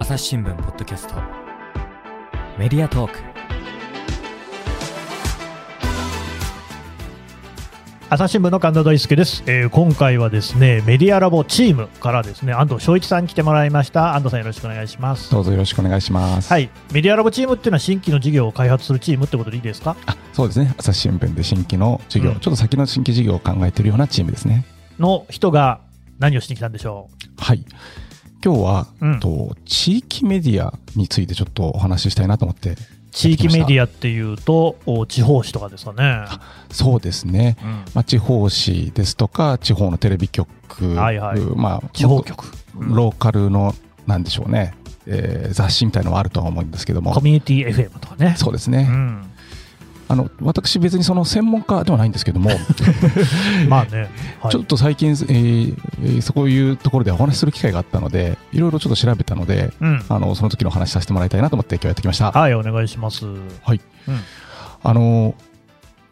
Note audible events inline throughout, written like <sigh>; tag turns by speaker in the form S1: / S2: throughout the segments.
S1: 朝日新聞ポッドキャスト。メディアトーク。
S2: 朝日新聞の神田大輔です、えー今回はですねメディアラボチームからですね安藤翔一さんに来てもらいました。安藤さんよろしくお願いします。
S3: どうぞよろしくお願いします。
S2: はい。メディアラボチームっていうのは新規の事業を開発するチームってことでいいですか？
S3: あそうですね。朝日新聞で新規の事業、
S2: うん。
S3: ちょっと先の新規事業を考えているようなチームですね。
S2: の人が何をしに来たんでしょ
S3: はい。今日は、
S2: うん。
S3: と地域メディアについてちょっとお話ししたいなと思って。
S2: う地域メディ
S3: ア。
S2: アっていうとお地方紙とかですかね、
S3: そうですね。
S2: うん。
S3: まあ、地方紙ですとか、地方のテレビ局、
S2: はいはい。
S3: まあ、
S2: 地方局。
S3: ローカルの、なんでしょうね、えー雑誌みたいなのはあるとは思うんですけども。
S2: コ、ミュニティ FM とかね。
S3: そうですね。
S2: うん、
S3: あの私、別にその専門家ではないんですけども、<laughs>
S2: まあね、はい、
S3: ちょっと最近、えーえーそういうところでお話しする機会があったので、いろいろちょっと調べたので、
S2: うん
S3: あのその時の話させてもらいたいなと思って今日やってきました。
S2: はいお願いします
S3: はい。
S2: うん
S3: あの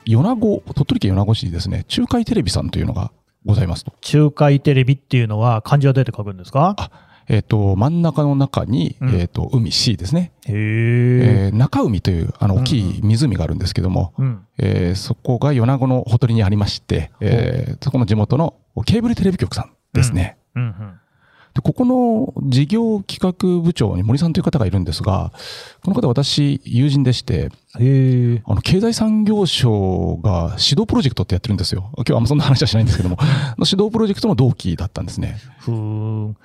S3: 米子、鳥取県米子市にですね、中海テレビさんというのがございますと。
S2: 中海テレビっていうのは漢字はどうやって書くんですか？
S3: えっ、と、真ん中の中に、
S2: うん
S3: えっ、と、海 C ですね。
S2: へえ、
S3: えー中海という、あの、大きい湖があるんですけども、
S2: うん、
S3: えーそこが米子のほとりにありまして、えーそこの地元のケーブルテレビ局さんですね。
S2: うんうん
S3: で、ここの事業企画部長に森さんという方がいるんですが、この方私、友人でして。あの、経済産業省が指導プロジェクトってやってるんですよ。今日はあんまそんな話はしないんですけども、<laughs> の指導プロジェクトの同期だったんですね。
S2: ふーん。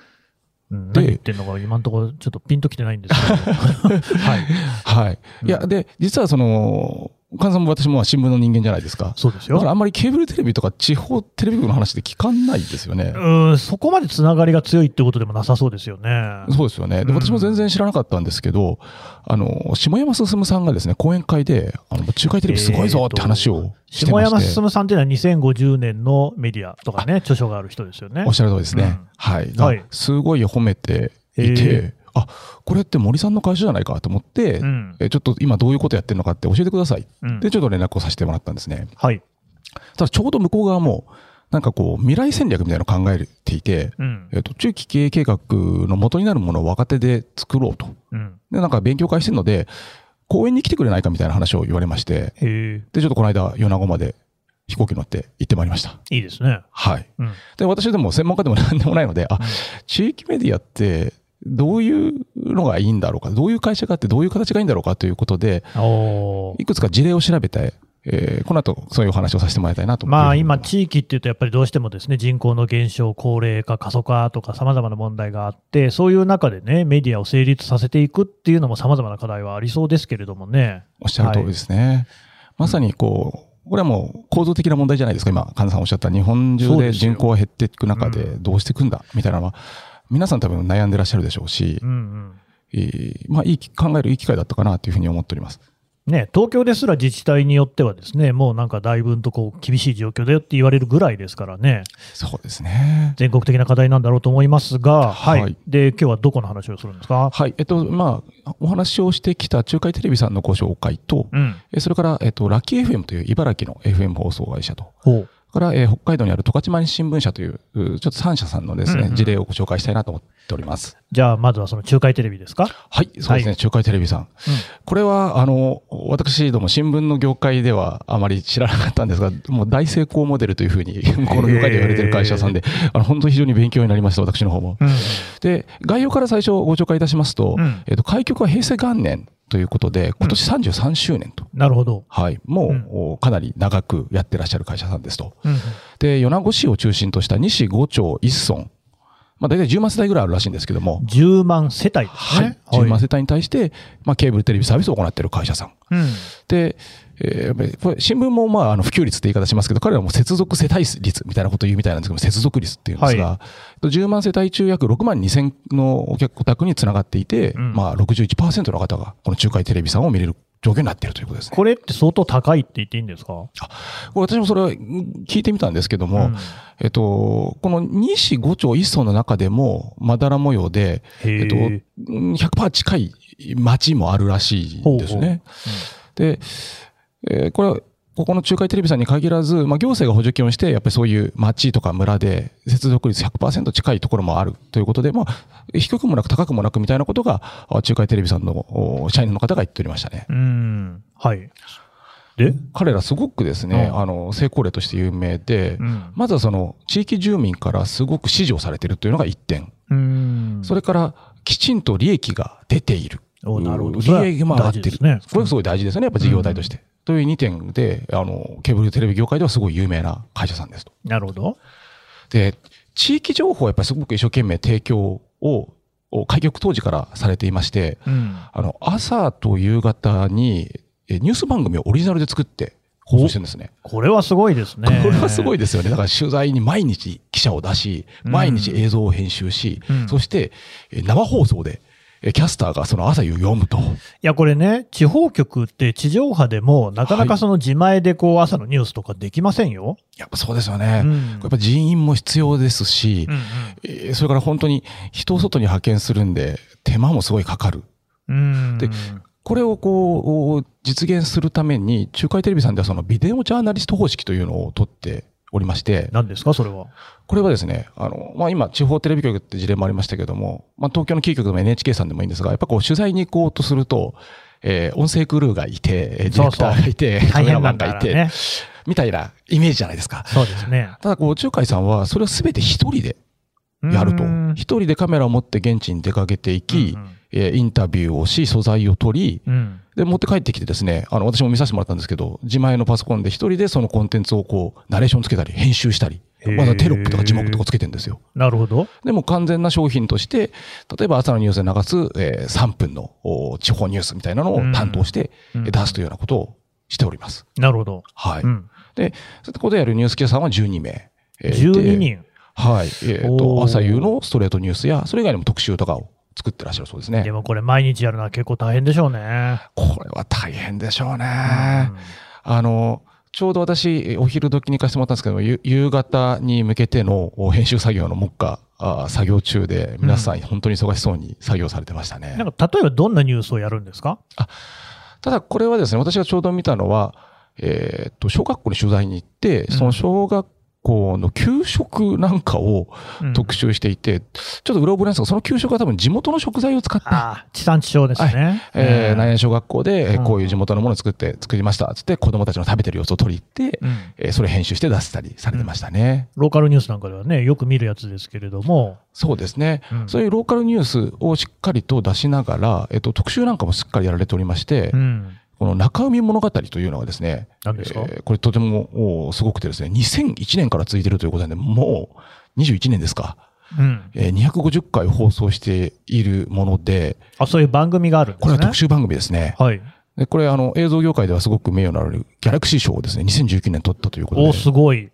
S2: うん
S3: で
S2: 何言ってんのか今のところちょっとピンときてないんですけど。<laughs> はい。
S3: はい。いや、で、実はその、菅さんも私も新聞の人間じゃないですか。
S2: そうですよ。
S3: だからあんまりケーブルテレビとか地方テレビ局の話で聞かないですよね。
S2: うん、そこまでつながりが強いってことでもなさそうですよね。
S3: そうですよね。で、
S2: うん
S3: 私も全然知らなかったんですけど、あの、下山進さんがですね、講演会で、あの、中海テレビすごいぞって話をして
S2: 下
S3: まして、
S2: 山進さんっていうのは2050年のメディアとかね、著書がある人ですよね
S3: おっ。しゃる通りですね。
S2: うん
S3: はい。
S2: はい
S3: すごい褒めてい
S2: へ
S3: て、あ、これって森さんの会社じゃないかと思って、
S2: うん。
S3: えちょっと今どういうことやってるのかって教えてください。
S2: うん
S3: で、ちょっと連絡をさせてもらったんですね。
S2: はい。
S3: ただちょうど向こう側も、なんかこう、未来戦略みたいなのを考えていて、
S2: うん。
S3: えっと、中期経営計画の元になるものを若手で作ろうと。
S2: うん。
S3: で、なんか勉強会してるので、講演に来てくれないかみたいな話を言われまして。で、ちょっとこの間、米子まで飛行機乗って行ってまいりました。
S2: いいですね。
S3: はい。
S2: うん。
S3: で、私でも専門家でも何でもないので、あ、地域メディアって、どういうのがいいんだろうか、どういう会社があって、どういう形がいいんだろうかということで、いくつか事例を調べて、えーこの後、そういうお話をさせてもらいたいなと。
S2: まあ今、
S3: ち
S2: 地域っていうと、やっぱりどうしてもですね人口の減少、高齢化、過疎化とか、さまざまな問題があって、そういう中でね、メディアを成立させていくっていうのも、さまざまな課題はありそうですけれどもね。
S3: おっしゃる通りですね。まさにこう、これはもう構造的な問題じゃないですか、今、神田さんおっしゃった。日本中で人口が減っていく中で
S2: う
S3: どうしていくんだ、みたいなのは、皆さん多分悩んでらっしゃるでしょうし
S2: う、んうん
S3: えーまあいい考えるいい機会だったかなというふうに思っております。
S2: ね、東京ですら自治体によってはですね、もうなんかだいぶんとこう厳しい状況だよって言われるぐらいですからね、
S3: そうですね。
S2: 全国的な課題なんだろうと思いますが、はい。
S3: はい
S2: で、今日はどこの話をするんですか？
S3: はい。えっと、まあ、お話をしてきた中海テレビさんのご紹介と、
S2: うん。
S3: えそれから、えっと、ラッキー FM という茨城の FM 放送会社と、から、えー北海道にある十勝町新聞社という、うちょっと3社さんのですね、事例をご紹介したいなと思っております。
S2: じゃあ、まずはその中海テレビですか？
S3: はい、そうですね、
S2: はい
S3: 中海テレビさん。これは、あの、私ども新聞の業界ではあまり知らなかったんですが、もう大成功モデルというふうに、<laughs> この業界で言われている会社さんで、あの、本当に非常に勉強になりました、私の方も。
S2: うん。
S3: で、概要から最初ご紹介いたしますと、
S2: うん
S3: えっと、開局は平成元年ということで、今年33周年と。
S2: なるほど。
S3: はい。もう、かなり長くやってらっしゃる会社さんですと。
S2: うん。
S3: で、米子市を中心とした西5町1村。まあ、大体10万世帯ぐらいあるらしいんですけども、
S2: 10万世帯です
S3: はい
S2: ね。。
S3: 10万世帯に対して、まあ、ケーブルテレビサービスを行っている会社さん。
S2: うん。
S3: で、えーこれ新聞もまああの普及率って言い方しますけど、彼らも接続世帯率みたいなことを言うみたいなんですけど、接続率っていうんですが、
S2: は
S3: 10万世帯中約6万2000のお客お宅につながっていて、
S2: うん
S3: まあ61%の方がこの中海テレビさんを見れる状況になっているということですね。
S2: これって相当高いって言っていいんですか？
S3: これ私もそれはうん聞いてみたんですけども、
S2: うん
S3: えっと、この西5町1村の中でもまだら模様で、えっと、
S2: へえ。
S3: うん100%近い町もあるらしいんですね。
S2: ほうほう
S3: で、えーこれはここの中海テレビさんに限らず、まあ、行政が補助金をして、やっぱりそういう町とか村で接続率100%近いところもあるということで、まあ、低くもなく高くもなくみたいなことが、あ中海テレビさんのお社員の方が言っておりましたね。
S2: うん。はい。で、
S3: 彼らすごくですね、
S2: うん
S3: あの、成功例として有名で、
S2: うん。
S3: まずはその、地域住民からすごく支持をされているというのが一点。
S2: うん。
S3: それから、きちんと利益が出ている。
S2: おなるほど。
S3: 利益も上がってる。
S2: ね。
S3: これがすごい大事ですよね、やっぱ事業体として。という2点で、あの、ケーブルテレビ業界ではすごい有名な会社さんですと。
S2: なるほど。
S3: で、地域情報をやっぱりすごく一生懸命提供を、を開局当時からされていまして、
S2: うん。
S3: あの、朝と夕方にえニュース番組をオリジナルで作って放送してるんですね。
S2: これはすごいですね。
S3: これはすごいですよね。だから取材に毎日記者を出し、
S2: うん
S3: 毎日映像を編集し、
S2: うん
S3: そしてえ生放送でえキャスターがその朝夕読むと。
S2: いや、これね、地方局って地上波でも、なかなかその自前でこう朝のニュースとかできませんよ。
S3: やっぱそうですよね。
S2: うん
S3: やっぱ人員も必要ですし、
S2: うん
S3: えーそれから本当に人を外に派遣するんで、手間もすごいかかる。
S2: うん。うん
S3: でこれをこう、実現するために、中海テレビさんではそのビデオジャーナリスト方式というのを取っておりまして、
S2: 何ですか、それは。
S3: これはですね、あの、まあ、今、地方テレビ局って事例もありましたけども、まあ、東京のキー局でも NHK さんでもいいんですが、やっぱこう、取材に行こうとすると、えー音声クルーがいて、えーディレクターがいて、カメラマンがいて、
S2: ね。
S3: みたいなイメージじゃないですか。
S2: そうですね。
S3: ただ、こう、中海さんは、それをすべて一人でやると
S2: うん。
S3: 一人でカメラを持って現地に出かけていき、
S2: うん
S3: えーインタビューをし、素材を取り、
S2: うん。
S3: で、持って帰ってきてですね、あの、私も見させてもらったんですけど、自前のパソコンで一人でそのコンテンツをこう、ナレーションつけたり、編集したり、まだテロップとか字幕とかつけてるんですよ。
S2: なるほど。
S3: でも完全な商品として、例えば朝のニュースで流す、えー3分のお地方ニュースみたいなのを担当して、
S2: う
S3: 出すというようなことをしております。
S2: なるほど。
S3: はい。
S2: うん。
S3: で、そういったことをやるニュース記者さんは12名。えー
S2: 12
S3: で
S2: 人。
S3: はい。えっ、
S2: お
S3: と、
S2: ー
S3: 朝夕のストレートニュースや、それ以外にも特集とかを作ってらっしゃるそうですね
S2: で。もこれ毎日やるのは結構大変でしょうね。
S3: これは大変でしょうね。
S2: うん
S3: あの、ちょうど私、お昼時に行かせてもらったんですけど、ゆ夕方に向けてのお編集作業の目下、あ作業中で、皆さん本当に忙しそうに作業されてましたね。
S2: なんか例えばどんなニュースをやるんですか？
S3: ただこれはですね、私がちょうど見たのは、えーっと、小学校に取材に行って、その小学校の給食なんかを
S2: うん
S3: 特集していて、ちょっとうろ覚えなんですが、その給食は多分地元の食材を使った
S2: ああ、地産地消ですね。
S3: えー、何
S2: ね
S3: 々小学校で、こういう地元のものを作って、作りました。つって子供たちの食べてる様子を撮り入って、
S2: うん
S3: えーそれ編集して出したりされてましたね。
S2: ローカルニュースなんかではね、よく見るやつですけれども、
S3: そうですね。
S2: うん
S3: そういうローカルニュースをしっかりと出しながら、えっ、と、特集なんかもしっかりやられておりまして、
S2: うん、
S3: この中海物語というのはですね、
S2: 何ですか、
S3: えーこれとてもおすごくてですね、2001年から続いているということなんで、もう21年ですか。
S2: うん、
S3: えー250回放送しているもので、
S2: あそういう番組があるんですね。
S3: これは特集番組ですね。
S2: はい。
S3: でこれ、あの、映像業界ではすごく名誉のあるギャラクシー賞をですね、2019年取ったということで。
S2: おすごい。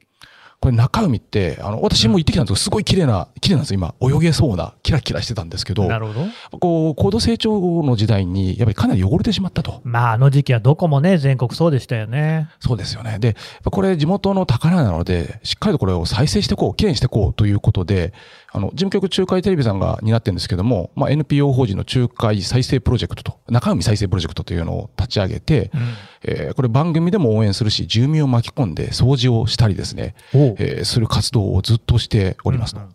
S3: これ中海って、あの、私も行ってきたんですけど、すごい綺麗な、綺麗なんですよ、今。泳げそうな、キラキラしてたんですけど、
S2: なるほど。
S3: こう、高度成長の時代に、やっぱりかなり汚れてしまったと。
S2: まあ、あの時期はどこもね、全国そうでしたよね。
S3: そうですよね。で、これ地元の宝なので、しっかりとこれを再生していこう、きれいにしていこうということで、あの、事務局中海テレビさんが担ってるんですけども、まあ、NPO 法人の中海再生プロジェクトと、中海再生プロジェクトというのを立ち上げて、
S2: うん。
S3: えーこれ番組でも応援するし、住民を巻き込んで掃除をしたりですね、えーする活動をずっとしておりますと。
S2: うんうん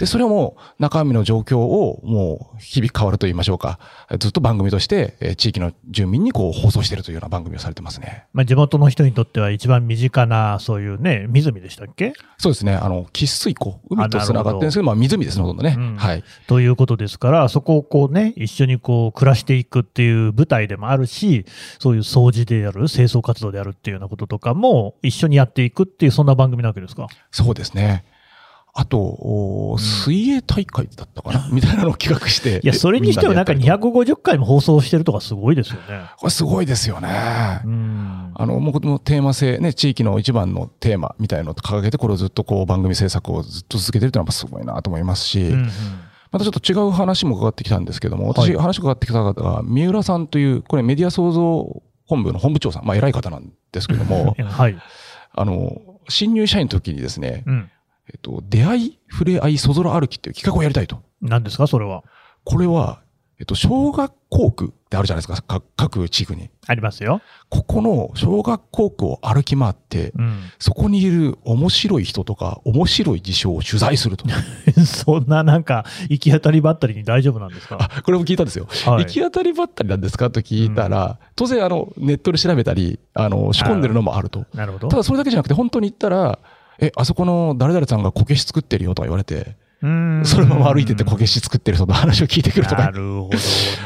S3: で、それをもう中身の状況をもう日々変わると言いましょうか。ずっと番組として、えー地域の住民にこう放送しているというような番組をされてますね。
S2: まあ、地元の人にとっては一番身近な、そういうね、湖でしたっけ？
S3: そうですね。あの、喫水湖。海と繋がってるんですけど、まあ湖ですね、ほとんどね。
S2: うん
S3: はい。
S2: ということですから、そこをこうね、一緒にこう暮らしていくっていう舞台でもあるし、そういう掃除である、清掃活動であるっていうようなこととかも一緒にやっていくっていう、そんな番組なわけですか？
S3: そうですね。あと、お水泳大会だったかな、みたいなのを企画して。
S2: いや、それにしてもなんか
S3: みでやったりと
S2: 250回も放送してるとかすごいですよね。
S3: これすごいですよね。
S2: うん。
S3: あの、もうテーマ性、ね、地域の一番のテーマみたいなのを掲げて、これをずっとこう番組制作をずっと続けてるっていうのはすごいなと思いますし、
S2: うんうん
S3: またちょっと違う話も伺ってきたんですけども、私、
S2: はい
S3: 話伺ってきた方が、三浦さんという、これメディア創造本部の本部長さん、まあ偉い方なんですけども、<laughs>
S2: はい。
S3: あの、新入社員の時にですね、
S2: うん。
S3: えっと、出会い、触れ合い、そぞろ歩きっていう企画をやりたいと。
S2: 何ですか、それは？
S3: これは、えっと、小学校区ってあるじゃないですか、か各地区に。
S2: ありますよ。
S3: ここの小学校区を歩き回って、
S2: うん。
S3: そこにいる面白い人とか、面白い事象を取材すると。<laughs>
S2: そんななんか、行き当たりばったりに大丈夫なんですか？
S3: あ、これも聞いたんですよ。
S2: はい
S3: 行き当たりばったりなんですかと聞いたら、当然、あの、ネットで調べたり、あの、仕込んでるのもあると。
S2: なるほど。
S3: ただそれだけじゃなくて、本当に行ったら、え、あそこの誰々さんがこけし作ってるよとか言われて、
S2: うん
S3: そのまま歩いてってこけし作ってる人の話を聞いてくるとか、
S2: なるほど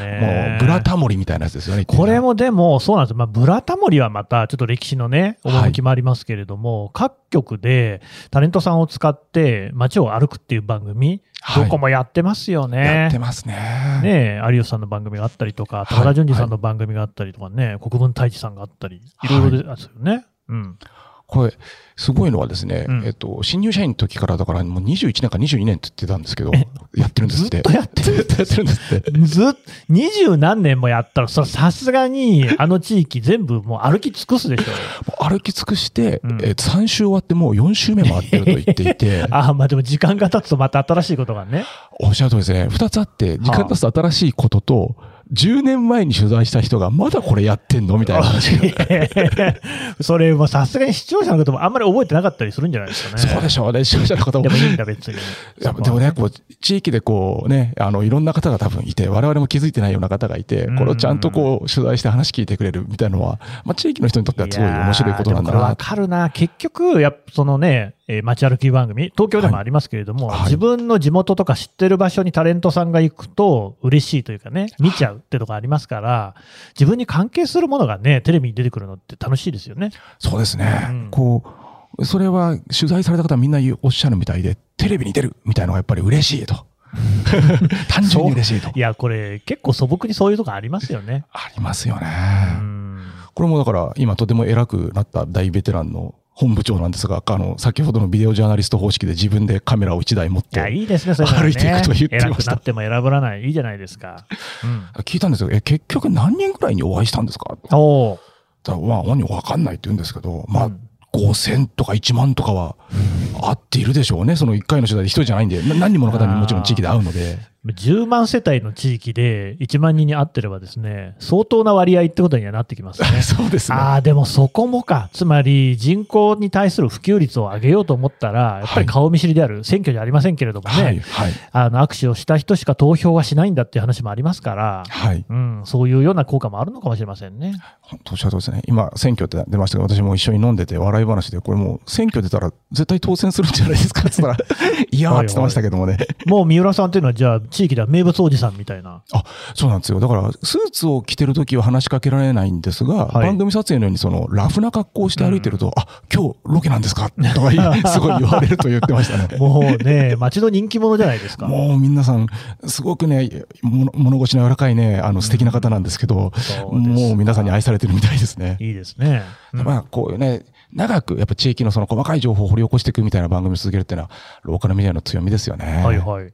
S2: ね。
S3: もう、ブラタモリみたいなやつですよね。
S2: これもでも、そうなんです。まあ、ブラタモリはまた、ちょっと歴史のね、
S3: はい
S2: 趣もありますけれども、各局でタレントさんを使って街を歩くっていう番組、
S3: はい
S2: どこもやってますよね。
S3: やってますね。
S2: ねえ、有吉さんの番組があったりとか、
S3: い
S2: 高田純次さんの番組があったりとかね、国分太一さんがあったり、いろいろですよね。うん。
S3: これ、すごいのはですね、
S2: うん
S3: えっと、新入社員の時からだからもう21年か22年って言ってたんですけど、やってるんですって。
S2: ずっとやってる？
S3: ずっとやってるんですって。
S2: ずっ、二十何年もやったら、さすがに、あの地域全部もう歩き尽くすでしょう
S3: 歩き尽くして、
S2: うん
S3: えっと3週終わってもう4週目回ってると言っていて、<laughs>
S2: ああ、まあでも時間が経つとまた新しいことがね。
S3: おっしゃる通りですね。2つあって、時間経つと新しいことと、10年前に取材した人がまだこれやってんのみたいな話が。<laughs>
S2: それもさすがに視聴者の方もあんまり覚えてなかったりするんじゃないですかね。
S3: そうでしょうね、視聴者の方も
S2: でもいいんだ、別に。
S3: でもね、こう、地域でこうね、あの、いろんな方が多分いて、我々も気づいてないような方がいて、これをちゃんとこう、取材して話聞いてくれるみたいなのは、まあ、地域の人にとってはすごい面白いことなんだな
S2: わ。かるな。結局、やっぱそのね、えー街歩き番組、東京でもありますけれども、
S3: はいはい
S2: 自分の地元とか知ってる場所にタレントさんが行くと嬉しいというかね、見ちゃうってとこありますから、自分に関係するものがね、テレビに出てくるのって楽しいですよね。
S3: そうですね。
S2: うん
S3: こう、それは取材された方みんなおっしゃるみたいで、テレビに出るみたいなのがやっぱり嬉しいと。<laughs> 単純に嬉しいと。
S2: いや、これ結構素朴にそういうとこありますよね。
S3: ありますよね。
S2: うん
S3: これもだから、今とても偉くなった大ベテランの本部長なんですが、あの、先ほどのビデオジャーナリスト方式で自分でカメラを1台持って、
S2: いいですね、それ、ね、
S3: 歩いていくと言ってました
S2: 偉くなっても選ばない。いいじゃないですか。うん。
S3: 聞いたんですよ。え、結局何人ぐらいにお会いしたんですか？
S2: おお。
S3: だまあ、何わかんないって言うんですけど、まあ、
S2: うん
S3: 5000とか1万とかはあっているでしょうね。その1回の取材で一人じゃないんで、な何人もの方にもちろん地域で会うので。
S2: 10万世帯の地域で1万人に会ってればですね、相当な割合ってことにはなってきますね。<laughs>
S3: そうですね。
S2: ああ、でもそこもか。つまり人口に対する普及率を上げようと思ったら、やっぱり顔見知りである、選挙じゃありませんけれどもね、
S3: はい、はい、
S2: あの握手をした人しか投票はしないんだっていう話もありますから、
S3: はい。
S2: うん、そういうような効果もあるのかもしれませんね。
S3: 本当おっしゃるとりですね。今、選挙って出ましたけど、私も一緒に飲んでて笑い話で、これもう選挙出たら絶対当選するんじゃないですかって言ったら、<laughs> いやーって言ってましたけどもね。
S2: もう三浦さんっていうのは、じゃあ地域では名物おじさんみたいな。
S3: あ、そうなんですよ。だから、スーツを着てるときは話しかけられないんですが、
S2: はい
S3: 番組撮影のように、その、ラフな格好をして歩いてると、あ、今日ロケなんですか？とか <laughs> すごい言われると言ってましたね。<laughs>
S2: もうね、街の人気者じゃないですか。
S3: もう皆さん、すごくね、物腰の柔らかいね、あの素敵な方なんですけど、
S2: そうですか
S3: もう皆さんに愛されてるみたいですね。
S2: いいですね。うん
S3: まあ、こういうね、長くやっぱ地域のその細かい情報を掘り起こしていくみたいな番組を続けるっていうのは、ローカルメディアの強みですよね。
S2: はいはい。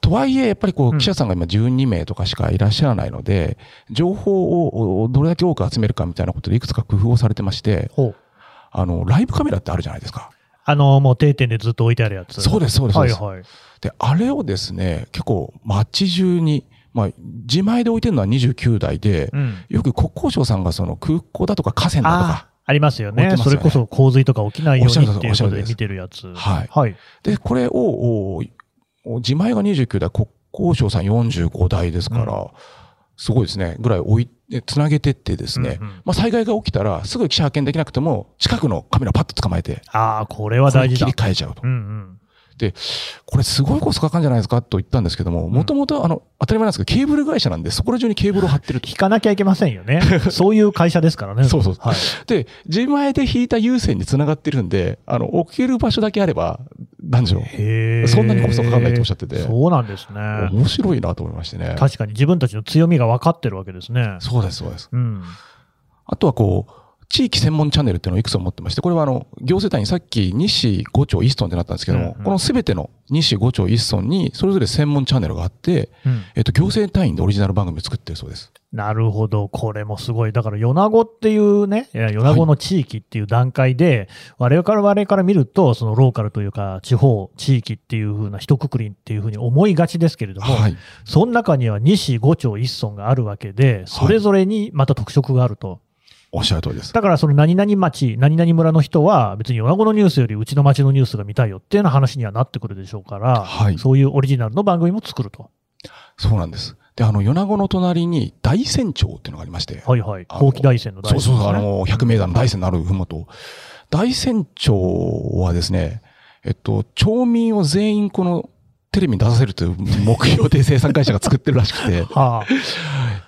S3: とはいえ、やっぱりこ
S2: う
S3: 記者さんが今12名とかしかいらっしゃらないので、情報をどれだけ多く集めるかみたいなことでいくつか工夫をされてまして。あの、ライブカメラってあるじゃないですか。
S2: あの、もう定点でずっと置いてあるやつ。
S3: そうです、そうです。
S2: はいはい。
S3: で、あれをですね、結構街中に、まあ、自前で置いてるのは29台で、
S2: うん。
S3: よく国交省さんがその空港だとか河川だと
S2: あ
S3: か、
S2: ありますよね
S3: ね
S2: それこそ洪水とか起きないようにっていうことで見てるやつ。
S3: はい
S2: はい。
S3: で、これを、自前が29台、国交省さん45台ですから、
S2: うん
S3: すごいですね、ぐらい置いて、つなげてってですね、
S2: うんうん
S3: まあ災害が起きたら、すぐ記者派遣できなくても、近くのカメラパッと捕まえて、
S2: ああ、これは大事だ
S3: 切り。替えちゃうと。
S2: うんうん。
S3: で、これすごいコストかかるんじゃないですかと言ったんですけども、もともとあの、当たり前なんですけど、ケーブル会社なんで、そこら中にケーブルを貼ってると。
S2: 聞かなきゃいけませんよね。<laughs> そういう会社ですからね。
S3: そうそう
S2: はい。
S3: で、自前で引いた有線につながってるんで、あの、置ける場所だけあれば、なんでしょう。そんなにコストかかんないとおっしゃってて
S2: そうなんですね。
S3: 面白いなと思いましてね。
S2: 確かに自分たちの強みが分かってるわけですね。
S3: そうです、そうです。
S2: うん。
S3: あとはこう、地域専門チャンネルっていうのをいくつも持ってまして、これはあの、行政単位、さっき西5町1村ってなったんですけども、このすべての西5町1村に、それぞれ専門チャンネルがあって、
S2: うん
S3: えっと、行政単位でオリジナル番組を作ってるそうです。
S2: なるほど、これもすごい。だから、米子っていうね、米子の地域っていう段階で、我々から我々から見ると、そのローカルというか、地方、地域っていう風な一括りっていう風に思いがちですけれども、
S3: はい。
S2: その中には西5町1村があるわけで、それぞれにまた特色があると。
S3: おっしゃる通りです。
S2: だから、その何々町、何々村の人は、別に米子のニュースよりうちの町のニュースが見たいよっていうような話にはなってくるでしょうから、
S3: はい
S2: そういうオリジナルの番組も作ると。
S3: そうなんです。で、あの、米子の隣に大山町っていうのがありまして、
S2: はいはい。後期大山の大山
S3: そうそう、あの、100メーターの大山のあるふもと。大山町はですね、えっと、町民を全員このテレビに出させるという目標で生産会社が作ってるらしくて、<laughs>
S2: はあ、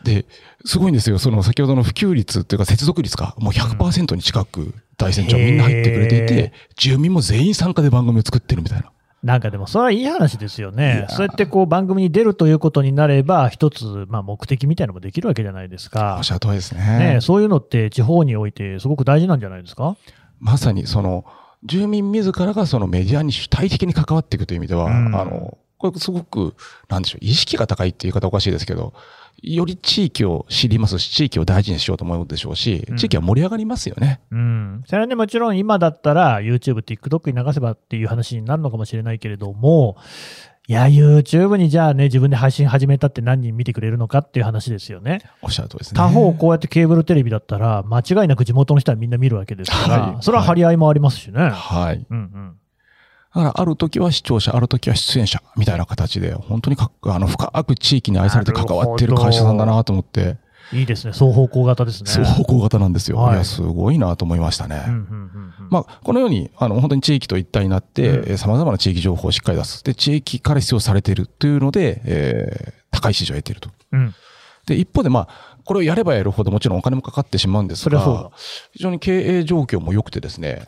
S3: で、すごいんですよ。その先ほどの普及率っていうか接続率がもう100%に近く大山町みんな入ってくれてい
S2: へ
S3: て、住民も全員参加で番組を作ってるみたいな。
S2: なんかでも、それはいい話ですよ
S3: い
S2: ねそうやってこう番組に出るということになれば、一つ、まあ、目的みたいなのもできるわけじゃないです
S3: お
S2: か
S3: っ。しゃる通りです
S2: ね
S3: ね
S2: え。そういうのって地方においてすごく大事なんじゃないですか？
S3: まさにその、住民自らがそのメディアに主体的に関わっていくという意味では、
S2: うん
S3: あの、これすごく、なんでしょう、意識が高いっていう言い方おかしいですけど、より地域を知りますし、地域を大事にしようと思うでしょうし、
S2: うん
S3: 地域は盛り上がりますよね。
S2: うん。それはね、もちろん今だったら YouTube、TikTok に流せばっていう話になるのかもしれないけれども、いや、YouTube にじゃあね、自分で配信始めたって何人見てくれるのかっていう話ですよね。
S3: おっしゃる通りですね。
S2: 他方、こうやってケーブルテレビだったら、間違いなく地元の人はみんな見るわけですから、
S3: はい
S2: それは張り合いもありますしね。
S3: はい。
S2: うんうん。
S3: だから、ある時は視聴者、ある時は出演者、みたいな形で、本当にかあの深く地域に愛されて関わっている会社さんだなと思って、
S2: いいですね。双方向型ですね。
S3: 双方向型なんですよ。
S2: はい
S3: いや、すごいなと思いましたね。まあ、このように、あの、本当に地域と一体になって、
S2: うん
S3: えー様々な地域情報をしっかり出す。で、地域から必要されているというので、えー高い支持を得ていると。
S2: うん
S3: で、一方で、まあ、これをやればやるほどもちろんお金もかかってしまうんですが、非常に経営状況も良くてですね。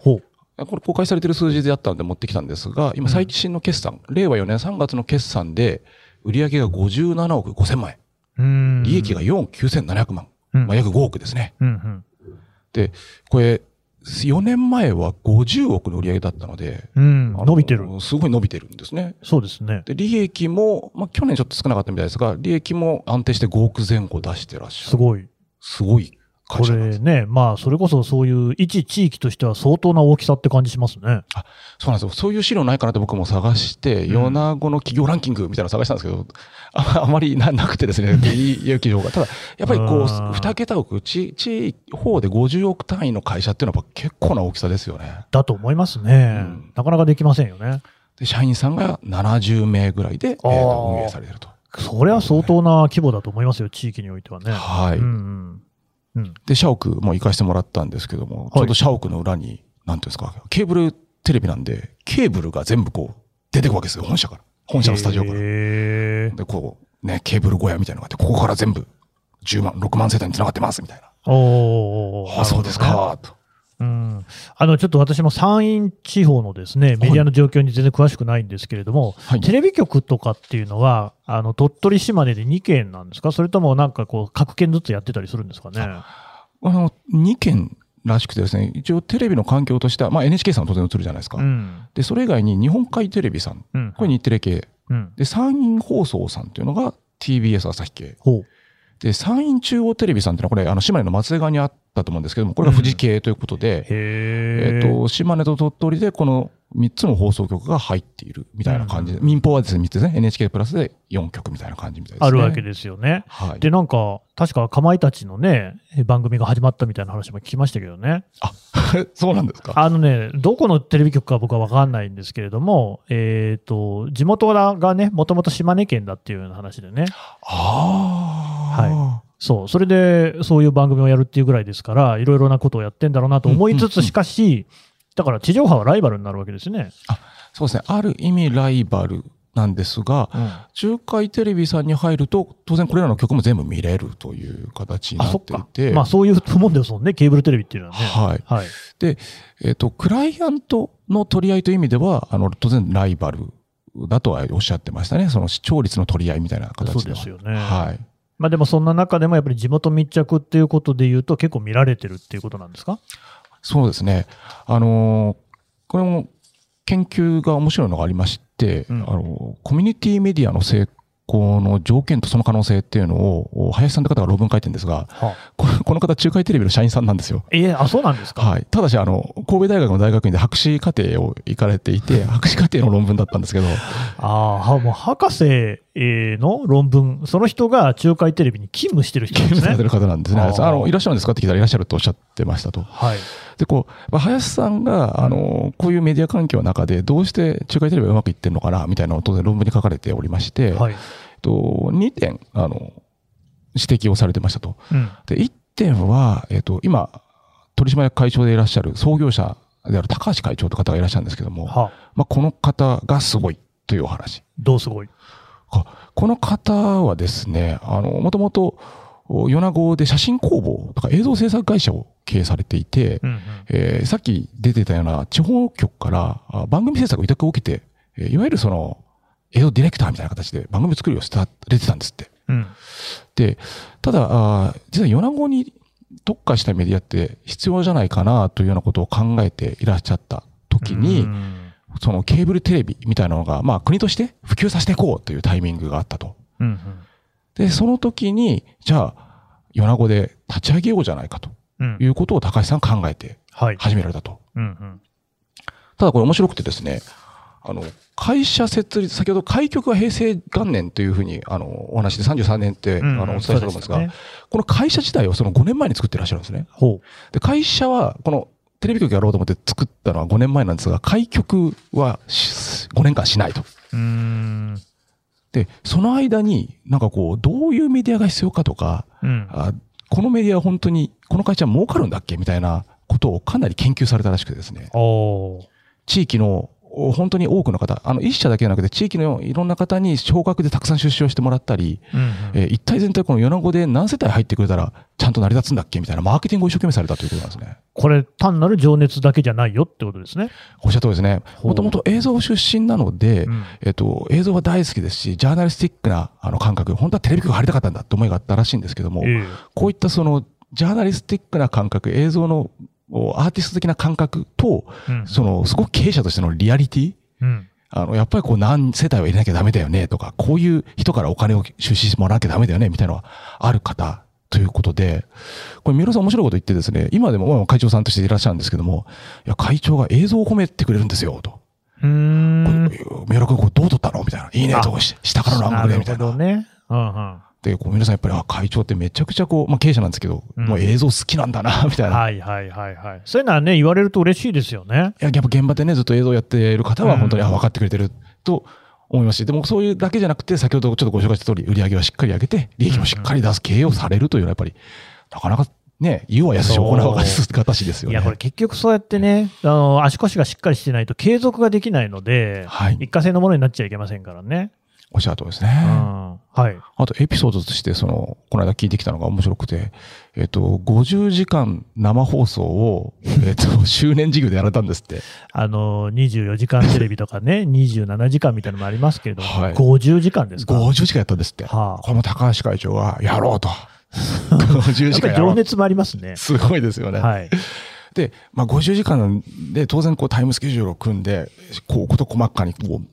S3: これ公開されている数字であったので持ってきたんですが、今最新の決算、令和4年3月の決算で、売上が57億5000万円、
S2: うん
S3: 利益が4億9700万、
S2: うん
S3: まあ、約5億ですね。
S2: うんうん
S3: で、これ、4年前は50億の売上だったので、
S2: うん伸びてる。
S3: すごい伸びてるんですね。
S2: そうですね。
S3: で、利益も、まあ、去年ちょっと少なかったみたいですが、利益も安定して5億前後出してらっしゃる。
S2: すごい。
S3: すごい会
S2: こ。れね、まあ、それこそそういう一地域としては相当な大きさって感じしますね。
S3: そうなんですよ。そういう資料ないかなって僕も探して、
S2: うん
S3: 米子の企業ランキングみたいなの探したんですけど、ああまりななくてですね、いい企業が。ただ、やっぱりこ
S2: うん
S3: う、二桁億、地、地方で50億単位の会社っていうのはやっぱ結構な大きさですよね。
S2: だと思いますね。
S3: うん
S2: なかなかできませんよね。
S3: で、社員さんが70名ぐらいで、えーと運営されてると。
S2: それは相当な規模だと思いますよ、地域においてはね。
S3: はい
S2: うんうんうん
S3: で、社屋も行かせてもらったんですけども、ちょうど社屋の裏に、なんていうんですか、ケーブルテレビなんで、ケーブルが全部こう、出てくわけですよ、本社から。本社のスタジオから。で、こう、ね、ケーブル小屋みたいなのがあって、ここから全部、10万、6万世帯に繋がってます、みたいな。
S2: お
S3: あ、そうですか、と。
S2: うん、あのちょっと私も山陰地方のですねメディアの状況に全然詳しくないんですけれども、
S3: はい。
S2: テレビ局とかっていうのは、あの鳥取、島根で2件なんですか、それともなんかこう、各県ずつやってたりするんですかね？
S3: あの、2件らしくてですね、一応テレビの環境としては、まあ NHK さんは当然映るじゃないですか。
S2: うん。
S3: で、それ以外に日本海テレビさん、
S2: うん。
S3: これ日テレ系。
S2: うん、
S3: で、山陰放送さんっていうのが TBS 朝日系。
S2: ほう
S3: で、山陰中央テレビさんっていうのは、これ、あの、島根の松江側にあったと思うんですけども、これが富士系ということで、
S2: へー
S3: えっ、と、島根と鳥取でこの3つの放送局が入っているみたいな感じで、
S2: うん
S3: 民放はですね、3つですね、NHK プラスで4局みたいな感じみたいですね。
S2: あるわけですよね。
S3: はい。
S2: で、なんか、確か、かまいたちのね、番組が始まったみたいな話も聞きましたけどね。<laughs>
S3: そうなんですか
S2: あのね、どこのテレビ局か僕は分かんないんですけれども、えっ、と、地元がね、もともと島根県だっていうような話でね。
S3: ああ。
S2: はそう、それでそういう番組をやるっていうぐらいですから、いろいろなことをやってんだろうなと思いつつ、しかし、だから地上波はライバルになるわけですね。
S3: そうですね。ある意味ライバルなんですが、
S2: うん
S3: 中海テレビさんに入ると、当然これらの曲も全部見れるという形に
S2: あ、
S3: な
S2: そって
S3: いて、
S2: まあそういうもんですもんね、ケーブルテレビっていうのはね。
S3: はい。
S2: はい。
S3: えっ、と、クライアントの取り合いという意味では、あの、当然ライバルだとはおっしゃってましたね。その視聴率の取り合いみたいな形では。
S2: そうですよね
S3: はい。
S2: まあでもそんな中でもやっぱり地元密着っていうことで言うと結構見られてるっていうことなんですか？
S3: そうですね。あのーこれも研究が面白いのがありまして、
S2: うん
S3: あのコミュニティメディアの成功の条件とその可能性っていうのを、林さんという方が論文書いてるんですが、
S2: は
S3: このこの方、中海テレビの社員さんなんですよ。
S2: えーあ、そうなんですか？
S3: はい。ただし、あの、神戸大学の大学院で博士課程を行かれていて、博士課程の論文だったんですけど、
S2: ああ、はもう博士えーの論文、その人が中海テレビに勤務してる人なんですね。
S3: 勤務されてる方なんですね。
S2: あ
S3: の、いらっしゃるんですかって聞いたらいらっしゃるとおっしゃってましたと。
S2: はい。
S3: で、こう、まあ林さんが、あの、こういうメディア環境の中で、どうして中海テレビがうまくいってるのかな、みたいなのを当然論文に書かれておりまして、
S2: はい。
S3: と、2点、あの、指摘をされてましたと。
S2: うん。
S3: で、1点は、えっと、今、取締役会長でいらっしゃる創業者である高橋会長という方がいらっしゃるんですけども、
S2: は
S3: まあ、この方がすごいというお話。
S2: どうすごい？
S3: この方はですね、あの、もともと、お米子で写真工房とか映像制作会社を経営されていて、
S2: うんうん。
S3: えーさっき出てたような地方局からあ番組制作を委託を受けて、えーいわゆるその映像ディレクターみたいな形で番組作りをされてたんですって。
S2: うん。
S3: で、ただ、あー実は米子に特化したメディアって必要じゃないかなというようなことを考えていらっしゃった時に、
S2: うん
S3: そのケーブルテレビみたいなのが、まあ国として普及させていこうというタイミングがあったと。
S2: うんうん。
S3: で、その時に、じゃあ、米子で立ち上げようじゃないかと
S2: うん
S3: いうことを高橋さん考えて
S2: はい。
S3: 始められたと。
S2: うんうん。
S3: ただこれ面白くてですね、あの、会社設立、先ほど開局は平成元年というふうに、あの、お話で33年って、
S2: うん
S3: あの、お伝えしたと思うんですが、この会社自体をその5年前に作ってらっしゃるんですね。
S2: ほ
S3: で、会社は、このテレビ局やろうと思って作ったのは5年前なんですが、開局はし5年間しないと。で、その間に、なんかこう、どういうメディアが必要かとか、
S2: うん。
S3: あこのメディアは本当に、この会社は儲かるんだっけみたいなことをかなり研究されたらしくてですね。地域のお本当に多くの方、あの一社だけじゃなくて、地域のいろんな方に少額でたくさん出資をしてもらったり、
S2: うんうん
S3: えー一体全体この米子で何世帯入ってくれたらちゃんと成り立つんだっけ？みたいなマーケティングを一生懸命されたということなんですね。
S2: これ、単なる情熱だけじゃないよってことですね。
S3: おっしゃる通りですね。もともと映像出身なので、
S2: うん
S3: えっと、映像は大好きですし、ジャーナリスティックなあの感覚、本当はテレビ局入りたかったんだって思いがあったらしいんですけども、
S2: ええ
S3: こういったそのジャーナリスティックな感覚、映像のおアーティスト的な感覚と、
S2: うん
S3: そのすごく経営者としてのリアリティ、
S2: うん。
S3: あの、やっぱりこう何世帯は入れなきゃダメだよねとか、こういう人からお金を出資してもらわなきゃダメだよねみたいなのはある方ということで、これ三浦さん面白いこと言ってですね、今でもまあ会長さんとしていらっしゃるんですけども、いや、会長が映像を褒めてくれるんですよ、と。
S2: うーん。
S3: 三浦君これどう撮ったのみたいな。いいね、と下からのアングルで、みたいな。
S2: なるほどね。うんうん。
S3: で、こう皆さんやっぱり、あ、会長ってめちゃくちゃこう、まあ経営者なんですけど、
S2: うん
S3: もう映像好きなんだな、みたいな。
S2: はいはいはいはい。そういうのはね、言われると嬉しいですよね。
S3: いや、やっぱ現場でね、ずっと映像やっている方は本当に、
S2: うん
S3: あ、分かってくれてると思いますし、でもそういうだけじゃなくて、先ほどちょっとご紹介した通り、売り上げはしっかり上げて、利益もしっかり出す経営をされるというのは、やっぱり、なかなかね、言うは安し、行うは形ですよね。
S2: いや、これ結局そうやってね、あの、足腰がしっかりしてないと継続ができないので、
S3: はい
S2: 一過性のものになっちゃいけませんからね。
S3: おっしゃるとりです
S2: う
S3: ね。
S2: ん。はい。
S3: あと、エピソードとして、その、この間聞いてきたのが面白くて、えっと、50時間生放送を、えっと、<laughs> 周年事業でやられたんですって。
S2: あの、24時間テレビとかね、27時間みたいなのもありますけれども、
S3: はい
S2: 50時間ですか
S3: ？50時間やったんですって。
S2: はあ
S3: これも高橋会長が、やろうと。<laughs> 50
S2: やっぱ
S3: 時間やろう。
S2: り情熱もありますね。
S3: すごいですよね。
S2: はい。
S3: で、まあ、50時間で当然こうタイムスケジュールを組んで、こう、こと細かにこう、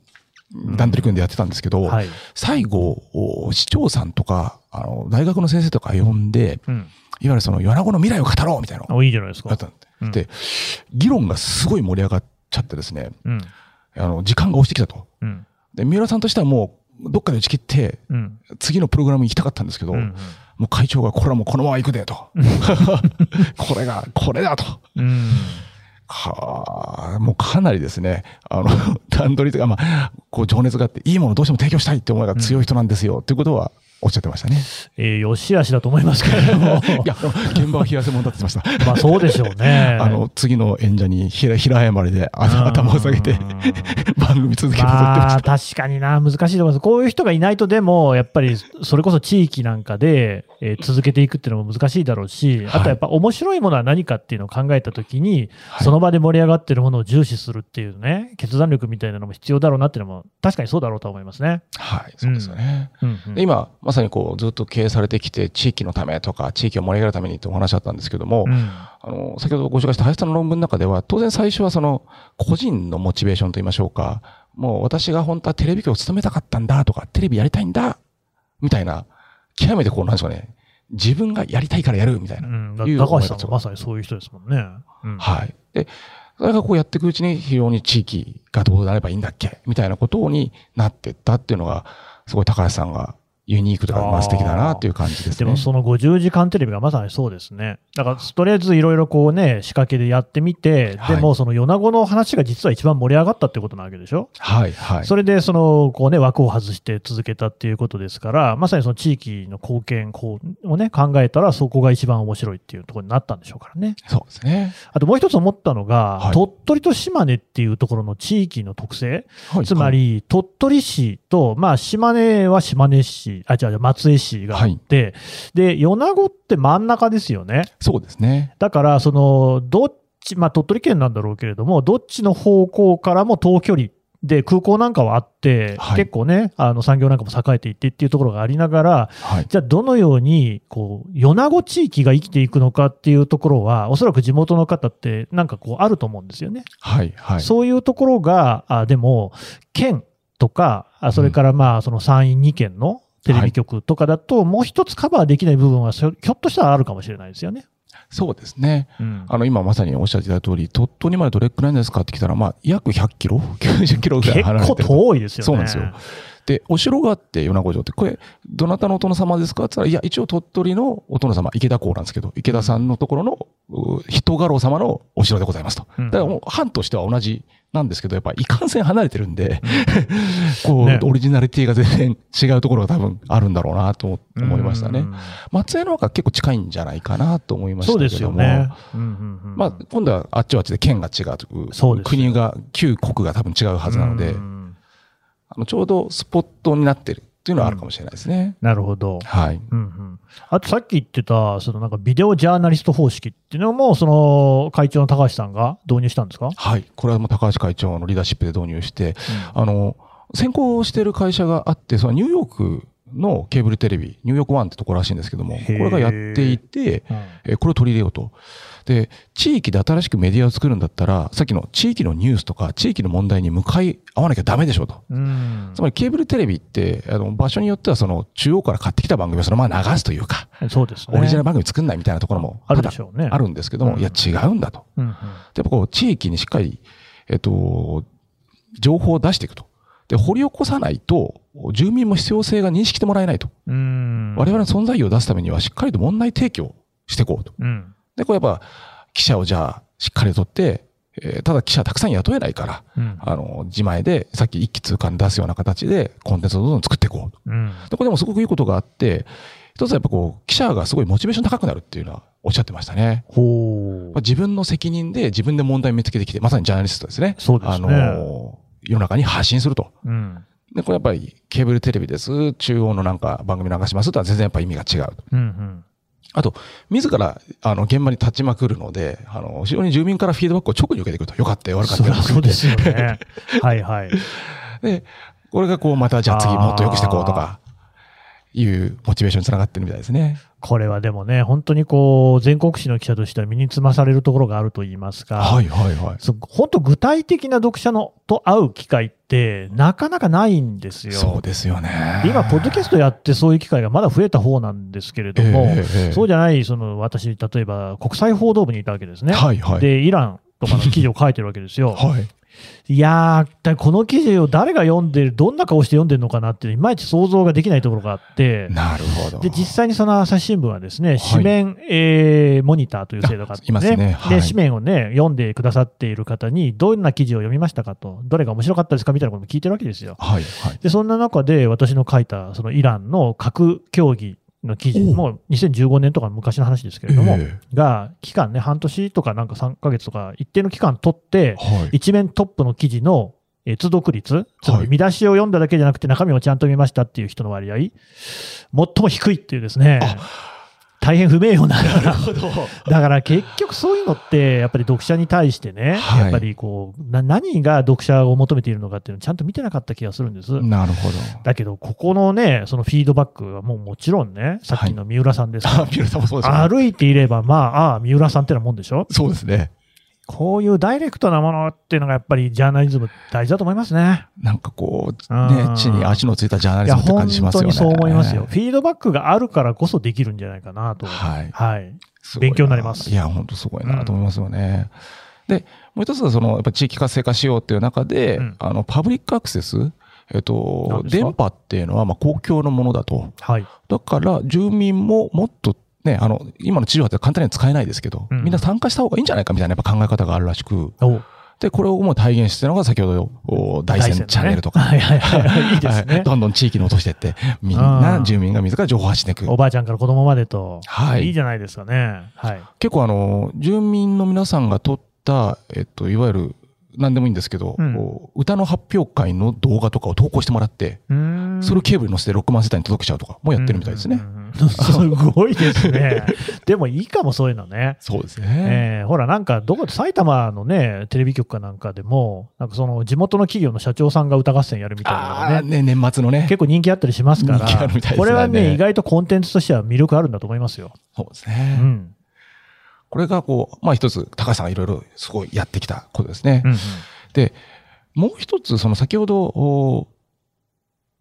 S3: 段取り組んでやってたんですけど、
S2: はい。
S3: 最後、お市長さんとか、あの、大学の先生とか呼んで、
S2: うん。
S3: いわゆるその、米子の未来を語ろうみたいなの
S2: いいじゃないですか
S3: で、議論がすごい盛り上がっちゃってですね、
S2: うん。
S3: あの、時間が押してきたと。
S2: うん。
S3: で、三浦さんとしてはもう、どっかで打ち切って、
S2: うん。
S3: 次のプログラムに行きたかったんですけど、
S2: うん。
S3: もう会長がこれはもうこのまま行くでと。<laughs> <laughs> これが、これだと。
S2: うん。
S3: はあ、もうかなりですね、あの、<laughs> 段取りとか、まあ、こう情熱があって、いいものどうしても提供したいって思いが強い人なんですよ、ということはおっしゃってましたね。
S2: えー、よしあしだと思いますけれども。<laughs>
S3: いや、現場は冷や汗もんだってました。<laughs>
S2: まあそうでしょうね。
S3: あの、次の演者に平平謝りであ頭を下げて
S2: うん <laughs>
S3: 番組続けると言ってま
S2: まあ。確かにな、難しいと思います。こういう人がいないと、でも、やっぱり、それこそ地域なんかで、えー続けていくっていうのも難しいだろうし、あとやっぱ面白いものは何かっていうのを考えたときに、
S3: はい
S2: その場で盛り上がってるものを重視するっていうね、決断力みたいなのも必要だろうなっていうのも、確かにそうだろうと思いますね。
S3: はい、そうですよね。
S2: うんうん
S3: で今、まさにこう、ずっと経営されてきて、地域のためとか、地域を盛り上げるためにってお話あったんですけども、
S2: うん
S3: あの、先ほどご紹介した林さんの論文の中では、当然最初はその、個人のモチベーションと言いましょうか、もう私が本当はテレビ局を務めたかったんだとか、テレビやりたいんだ、みたいな、極めてこう、なんでしょうね、自分がやりたいからやるみたいな。
S2: うん、高橋さんはまさにそういう人ですもんね。うん
S3: はい。で、それがこうやっていくうちに非常に地域がどうなればいいんだっけみたいなことになっていったっていうのが、すごい高橋さんがユニークとか、まあ素敵だなっていう感じですね。
S2: でもその50時間テレビがまさにそうですね。だからとりあえずいろいろこうね、仕掛けでやってみて、
S3: はい
S2: でもその米子の話が実は一番盛り上がったってことなわけでしょ、
S3: はい、はい。
S2: それでそのこうね、枠を外して続けたっていうことですから、まさにその地域の貢献をね、考えたらそこが一番面白いっていうところになったんでしょうからね。
S3: そうですね。
S2: あともう一つ思ったのが、
S3: はい
S2: 鳥取と島根っていうところの地域の特性、
S3: はい
S2: つま、り、鳥取市と、まあ、島根は島根市、あ、違う違う、松江市があって、で、米子って真ん中ですよね。
S3: そうですね。
S2: だから、その、どっち、まあ、鳥取県なんだろうけれども、どっちの方向からも遠距離で空港なんかはあって、
S3: はい
S2: 結構ね、あの産業なんかも栄えていってっていうところがありながら、
S3: はい。
S2: じゃあどのように、こう、米子地域が生きていくのかっていうところは、おそらく地元の方ってなんかこうあると思うんですよね。
S3: はい。はい。
S2: そういうところが、あでも、県とか、あそれからまあ、その山陰2県のテレビ局とかだと、もう一つカバーできない部分は、ひょっとしたらあるかもしれないですよね。
S3: そうですね。
S2: うん
S3: あの、今まさにおっしゃっていた通り、鳥取までどれくらいですかって聞いたら、まあ、約100キロ ?90 キロぐらい
S2: 結構
S3: 離れてる。
S2: 遠いですよね。
S3: そうなんですよ。で、お城があって、米子城って、これ、どなたのお殿様ですか？って言ったら、いや、一応鳥取のお殿様、池田公なんですけど、池田さんのところの、う人家老様のお城でございますと。
S2: うん。
S3: だからもう、藩としては同じなんですけど、やっぱり、いかんせん離れてるんで、<laughs> こう、
S2: ね。
S3: オリジナリティが全然違うところが多分あるんだろうなと思いましたね。
S2: うん。
S3: 松江の方が結構近いんじゃないかなと思いましたけども。
S2: ね。うんうんうん
S3: まあ、今度はあっちはあっちで県が違うう国が、旧国が多分違うはずなので、
S2: うん
S3: あのちょうどスポットになってるっていうのはあるかもしれないですね。
S2: なるほど。
S3: はい。
S2: うんうん、あとさっき言ってた、そのなんかビデオジャーナリスト方式っていうのも、その会長の高橋さんが導入したんですか、
S3: はい。これはもう高橋会長のリーダーシップで導入して、あの、先行してる会社があって、そのニューヨークのケーブルテレビ、ニューヨークワンってところらしいんですけども、これがやっていて、
S2: うん
S3: えーこれを取り入れようと。で、地域で新しくメディアを作るんだったら、さっきの地域のニュースとか地域の問題に向かい合わなきゃダメでしょと。
S2: うん
S3: つまりケーブルテレビって、あの、場所によってはその中央から買ってきた番組をそのまま流すというか、
S2: そうですね。
S3: オリジナル番組作んないみたいなところも
S2: あるでしょうね。
S3: あるんですけども、
S2: うん
S3: いや違うんだと。
S2: うんうん
S3: やっぱこう、地域にしっかり、えっと、情報を出していくと。で、掘り起こさないと、住民も必要性が認識してもらえないと。
S2: うん
S3: 我々の存在意を出すためには、しっかりと問題提供していこうと。
S2: うん
S3: で、これやっぱ、記者をじゃあ、しっかりとって、えーただ記者たくさん雇えないから、
S2: うん
S3: あの、自前で、さっき一気通貫出すような形で、コンテンツをどんどん作っていこうと。
S2: うん
S3: で、これでもすごくいいことがあって、一つはやっぱこう、記者がすごいモチベーション高くなるっていうのはおっしゃってましたね。
S2: ほ
S3: まあ、自分の責任で自分で問題を見つけてきて、まさにジャーナリストですね。
S2: そうですね
S3: あの、世の中に発信すると。
S2: う。うん
S3: で、これやっぱりケーブルテレビです。中央のなんか番組流しますとは全然やっぱ意味が違うと。
S2: うんうん
S3: あと、自ら、あの、現場に立ちまくるので、あの、非常に住民からフィードバックを直に受けてくると。よかったよ、悪かっ
S2: そ
S3: たよ。
S2: そうですよね。はいはい。<laughs>
S3: で、これがこう、またじゃあ次もっと良くしていこうとか、いうモチベーションにつながってるみたいですね。
S2: これはでもね、本当にこう、全国紙の記者としては身につまされるところがあると言いますか、
S3: はいはいはい。
S2: 本当具体的な読者のと会う機会ってなかなかないんですよ。
S3: そうですよね。
S2: で今、ポッドキャストやってそういう機会がまだ増えた方なんですけれども、
S3: ええええ
S2: そうじゃない、その私、例えば国際報道部にいたわけですね。
S3: はいはい。
S2: で、イランとかの記事を書いてるわけですよ。<laughs>
S3: はい。
S2: いやー、だこの記事を誰が読んでる、どんな顔して読んでるのかなって、いまいち想像ができないところがあって、
S3: なるほど。
S2: で実際にその朝日新聞はですね、紙面、えーモニターという制度があって、
S3: あいますねはい
S2: で紙面をね、読んでくださっている方に、どんな記事を読みましたかと、どれが面白かったですかみたいなことも聞いてるわけですよ。
S3: はい、はい。
S2: で、そんな中で私の書いたそのイランの核協議の記事も2015年とか昔の話ですけれども、
S3: え
S2: が期間ね、半年とかなんか3ヶ月とか一定の期間取って
S3: え、はい。
S2: 一面トップの記事のえー通読率、つまり見出しを読んだだけじゃなくて中身もちゃんと見ましたっていう人の割合、最も低いっていうですね、大変不名誉な。<laughs> だから結局そういうのって、やっぱり読者に対してね、
S3: はい
S2: やっぱりこうな、何が読者を求めているのかっていうのをちゃんと見てなかった気がするんです。
S3: なるほど。
S2: だけど、ここのね、そのフィードバックはもうもちろんね、さっきの三浦さんですから、
S3: あ、ピューさんもそうですよね。
S2: 歩いていれば、まあ、ああ、三浦さんってなもんでしょ？
S3: そうですね。
S2: こういうダイレクトなものっていうのがやっぱりジャーナリズム大事だと思いますね。
S3: なんかこう、
S2: うん
S3: ね、地に足のついたジャーナリズムって
S2: 本
S3: 感じしますよね。
S2: 当にそう思いますよ。フィードバックがあるからこそできるんじゃないかなと。
S3: はい
S2: はい。勉強になります
S3: いや、本当すごいなと思いますよね。で、もう一つはその、やっぱ地域活性化しようっていう中で、
S2: うん
S3: あの、パブリックアクセス、えっと電波っていうのは、まあ、公共のものだと。
S2: はい。
S3: だから、住民ももっと、ね、あの、今の地上波って簡単には使えないですけど、
S2: うん
S3: みんな参加した方がいいんじゃないかみたいなやっぱ考え方があるらしく、
S2: お
S3: で、これをもう体現してるのが先ほど、お大
S2: 大山
S3: 山チャンネルとか、
S2: はいはいはい。<laughs> いいです
S3: は
S2: ね
S3: い。どんどん地域に落としていって、みん
S2: う、
S3: なん住民が自ら情報発していく
S2: お。ばあちゃんから子供までと。
S3: はい
S2: いいじゃないですかね。はい。
S3: 結構あの、住民の皆さんが撮った、えっと、いわゆる、何でもいいんですけど、
S2: うん
S3: 歌の発表会の動画とかを投稿してもらって、それをケーブルに乗せて6万世帯に届けちゃうとかもやってるみたいですね。
S2: うんうんうんすごいですね。<laughs> でもいいかもそういうのね。
S3: そうですね。
S2: えーほら、なんか、どこ、埼玉のね、テレビ局かなんかでも、なんかその地元の企業の社長さんが歌合戦やるみたいなね、
S3: ね、年末のね。
S2: 結構人気あったりしますから、
S3: 人気あるみたいですね
S2: これはね、意外とコンテンツとしては魅力あるんだと思いますよ。
S3: そうです
S2: う
S3: ね。
S2: ん。
S3: これがこう、まあ一つ、高橋さんがいろいろすごいやってきたことですね。
S2: うんうん
S3: で、もう一つ、その先ほど、お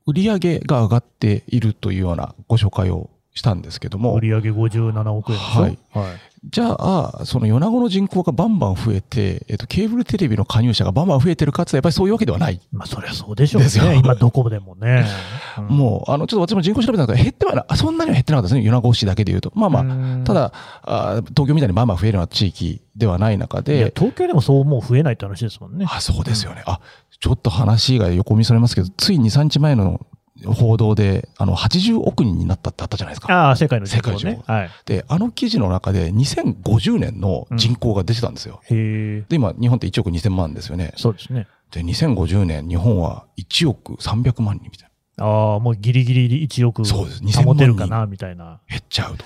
S3: 売上が上がっているというようなご紹介をしたんですけども
S2: 売、上57億円でしょ？
S3: はい
S2: はい。
S3: じゃあ、その米子の人口がバンバン増えて、えっと、ケーブルテレビの加入者がバンバン増えてるかつやっぱりそういうわけではない。
S2: まあ、そりゃそうでしょうね。今どこでもね。<laughs> うん
S3: もう、あの、ちょっと私も人口調べたんですが、減ってはな、あそんなには減ってなかったですね。米子市だけで言うと。まあまあ、
S2: うん
S3: ただあ、東京みたいにバンバン増えるような地域ではない中
S2: いや
S3: で、
S2: 東京でもそうもう増えないって話ですもんね。
S3: あ、そうですよね。あ、ちょっと話が横見それますけど、つい2、3日前の報道で、あの、80億人になったってあったじゃないですか。
S2: ああ、世界の人口
S3: 世界の。
S2: ねはい。
S3: で、あの記事の中で2050年の人口が出てたんですよ。
S2: へえ。
S3: で、今、日本って1億2000万ですよね。
S2: そうですね。
S3: で、2050年、日本は1億300万人みたいな。
S2: ああ、もうギリギリ1億
S3: そうです2000
S2: 保てるかな、みたいな。
S3: 減っちゃうと。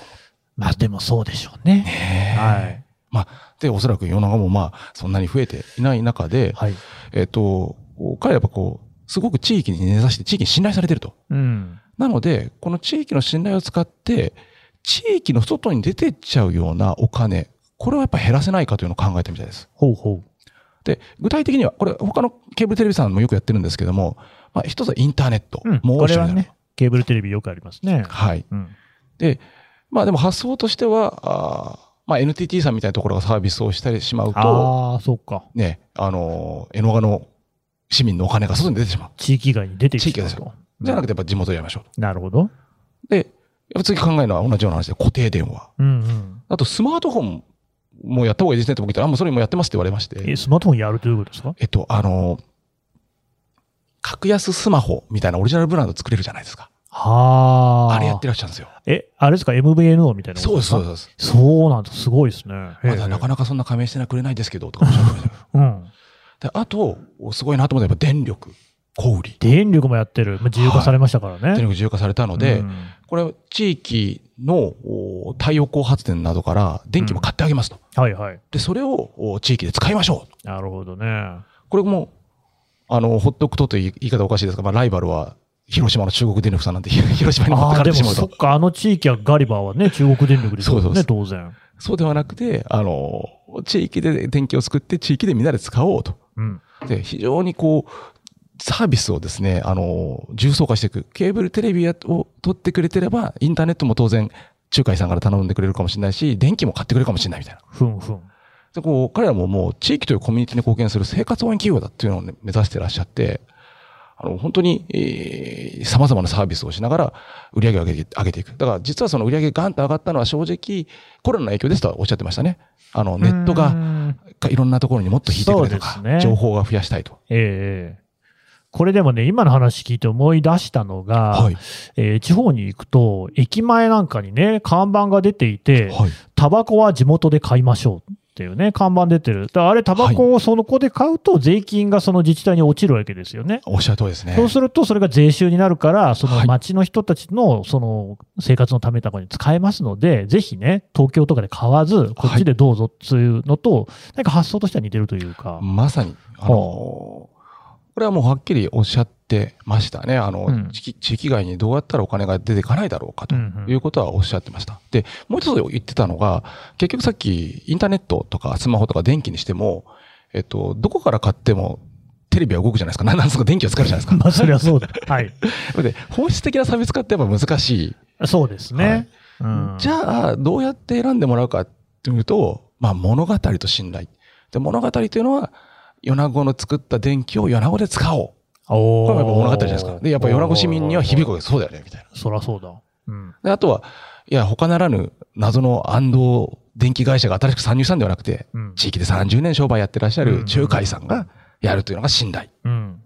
S2: まあでもそうでしょうね。
S3: ねえ
S2: はい。
S3: まあ、で、おそらく世の中もまあ、そんなに増えていない中で、
S2: はい。
S3: えっ、と、彼はやっぱこう、すごく地域に根ざして、地域に信頼されてると。
S2: うん。
S3: なので、この地域の信頼を使って、地域の外に出てっちゃうようなお金、これをやっぱ減らせないかというのを考えてみたいです。
S2: ほうほ
S3: で、具体的には、これ他のケーブルテレビさんもよくやってるんですけども、まあ、一つはインターネット。
S2: う。うん。
S3: もう一
S2: はね、ケーブルテレビよくありますね。
S3: はい。
S2: うん。
S3: で、まあでも発想としては、あーまあ NTT さんみたいなところがサービスをしたりしまうと、
S2: ああ、そうか。
S3: ね、あの、江ノ賀の市民のお金が外に出てしまう。
S2: 地域外に出てき
S3: 地域です
S2: てると。
S3: じゃなくてやっぱ地元でやりましょうと。
S2: なるほど。
S3: で、やっぱ次考えるのは同じような話で固定電話。
S2: うんうん。
S3: あとスマートフォンもやった方がいいですねって僕言ったら、あ、もうそれもやってますって言われまして。
S2: え、スマートフォンやるということですか？
S3: えっと、あの、格安スマホみたいなオリジナルブランド作れるじゃないですか。
S2: はあ。
S3: あれやってらっしゃるんですよ。
S2: え、あれですか ?MVNO みたいなこ
S3: そうです、
S2: とですか
S3: そうです。
S2: そうなんです。すごいですね。
S3: まだなかなかそんな加盟してくれないですけど、とかおっしゃってましたよ
S2: うん。
S3: で、あと、すごいなと思ったらやっぱ電力、小売り。
S2: 電力もやってる。まあ自由化されましたからね。
S3: 電力自由化されたので、
S2: うん
S3: これ、地域のお太陽光発電などから電気も買ってあげますと。
S2: はいはい。
S3: で、それをお地域で使いましょう。
S2: なるほどね。
S3: これも、あの、ほっとくとという言い方おかしいですが、まあ、ライバルは、広島の中国電力さんなんて、<laughs> 広島に持ってかれてしまうと。
S2: もそっか、あの地域はガリバーはね、中国電力ですよね、
S3: そうそう
S2: 当然。
S3: そうではなくて、あの、地域で電気を作って、地域でみんなで使おうと。
S2: うん。
S3: で、非常にこう、サービスをですね、あの、重層化していく。ケーブルテレビを取ってくれてれば、インターネットも当然、仲介さんから頼んでくれるかもしれないし、電気も買ってくれるかもしれないみたいな。
S2: ふんふん。
S3: でこう彼らももう地域というコミュニティに貢献する生活応援企業だっていうのを、ね、目指してらっしゃって、あの本当に、えー、様々なサービスをしながら売り上げを上げて上げていく。だから実はその売り上げがガンと上がったのは正直コロナの影響ですとはおっしゃってましたね。あのネット
S2: う
S3: が
S2: ん
S3: いろんなところにもっと引いてくれとか、
S2: ね
S3: 情報が増やしたいと。
S2: ええこれでもね、今の話聞いて思い出したのが、
S3: はい。
S2: えー地方に行くと、駅前なんかにね、看板が出ていて、
S3: はい。
S2: タバコは地元で買いましょうっていうね、看板出てる。だからあれ、タバコをその子で買うと、税金がその自治体に落ちるわけですよね。
S3: おっしゃる通りですね。
S2: そうすると、それが税収になるから、その
S3: はい
S2: 町の人たちのその生活のためとかに使えますので、ぜひね、東京とかで買わず、こっちでどうぞっていうのと、なんか発想としては似てるというか。
S3: まさに、あのこれはもうはっきりおっしゃってましたね。あの、
S2: うん
S3: 地域外にどうやったらお金が出ていかないだろうかということはおっしゃってました。で、もう一つ言ってたのが、結局さっきインターネットとかスマホとか電気にしても、えっと、どこから買ってもテレビは動くじゃないですか。な <laughs> なんですか電気は使うじゃないですか。<laughs>
S2: まあ、それはそうだ。<laughs> はい。
S3: で、本質的な差別化ってやっぱ難しい。
S2: そうですね。うん
S3: じゃあ、どうやって選んでもらうかっていうと、まあ、物語と信頼。で、物語というのは、米子の作った電気を米子で使おう。
S2: お
S3: これもやっぱ物語じゃないですか。で、やっぱ米子市民には響くわけそうだよね、みたいな。
S2: そらそうだ。うん。
S3: で、あとは、いや、他ならぬ謎の安藤電気会社が新しく参入したんではなくて、
S2: うん。
S3: 地域で30年商売やってらっしゃる仲介さんがやるというのが信頼。
S2: うん。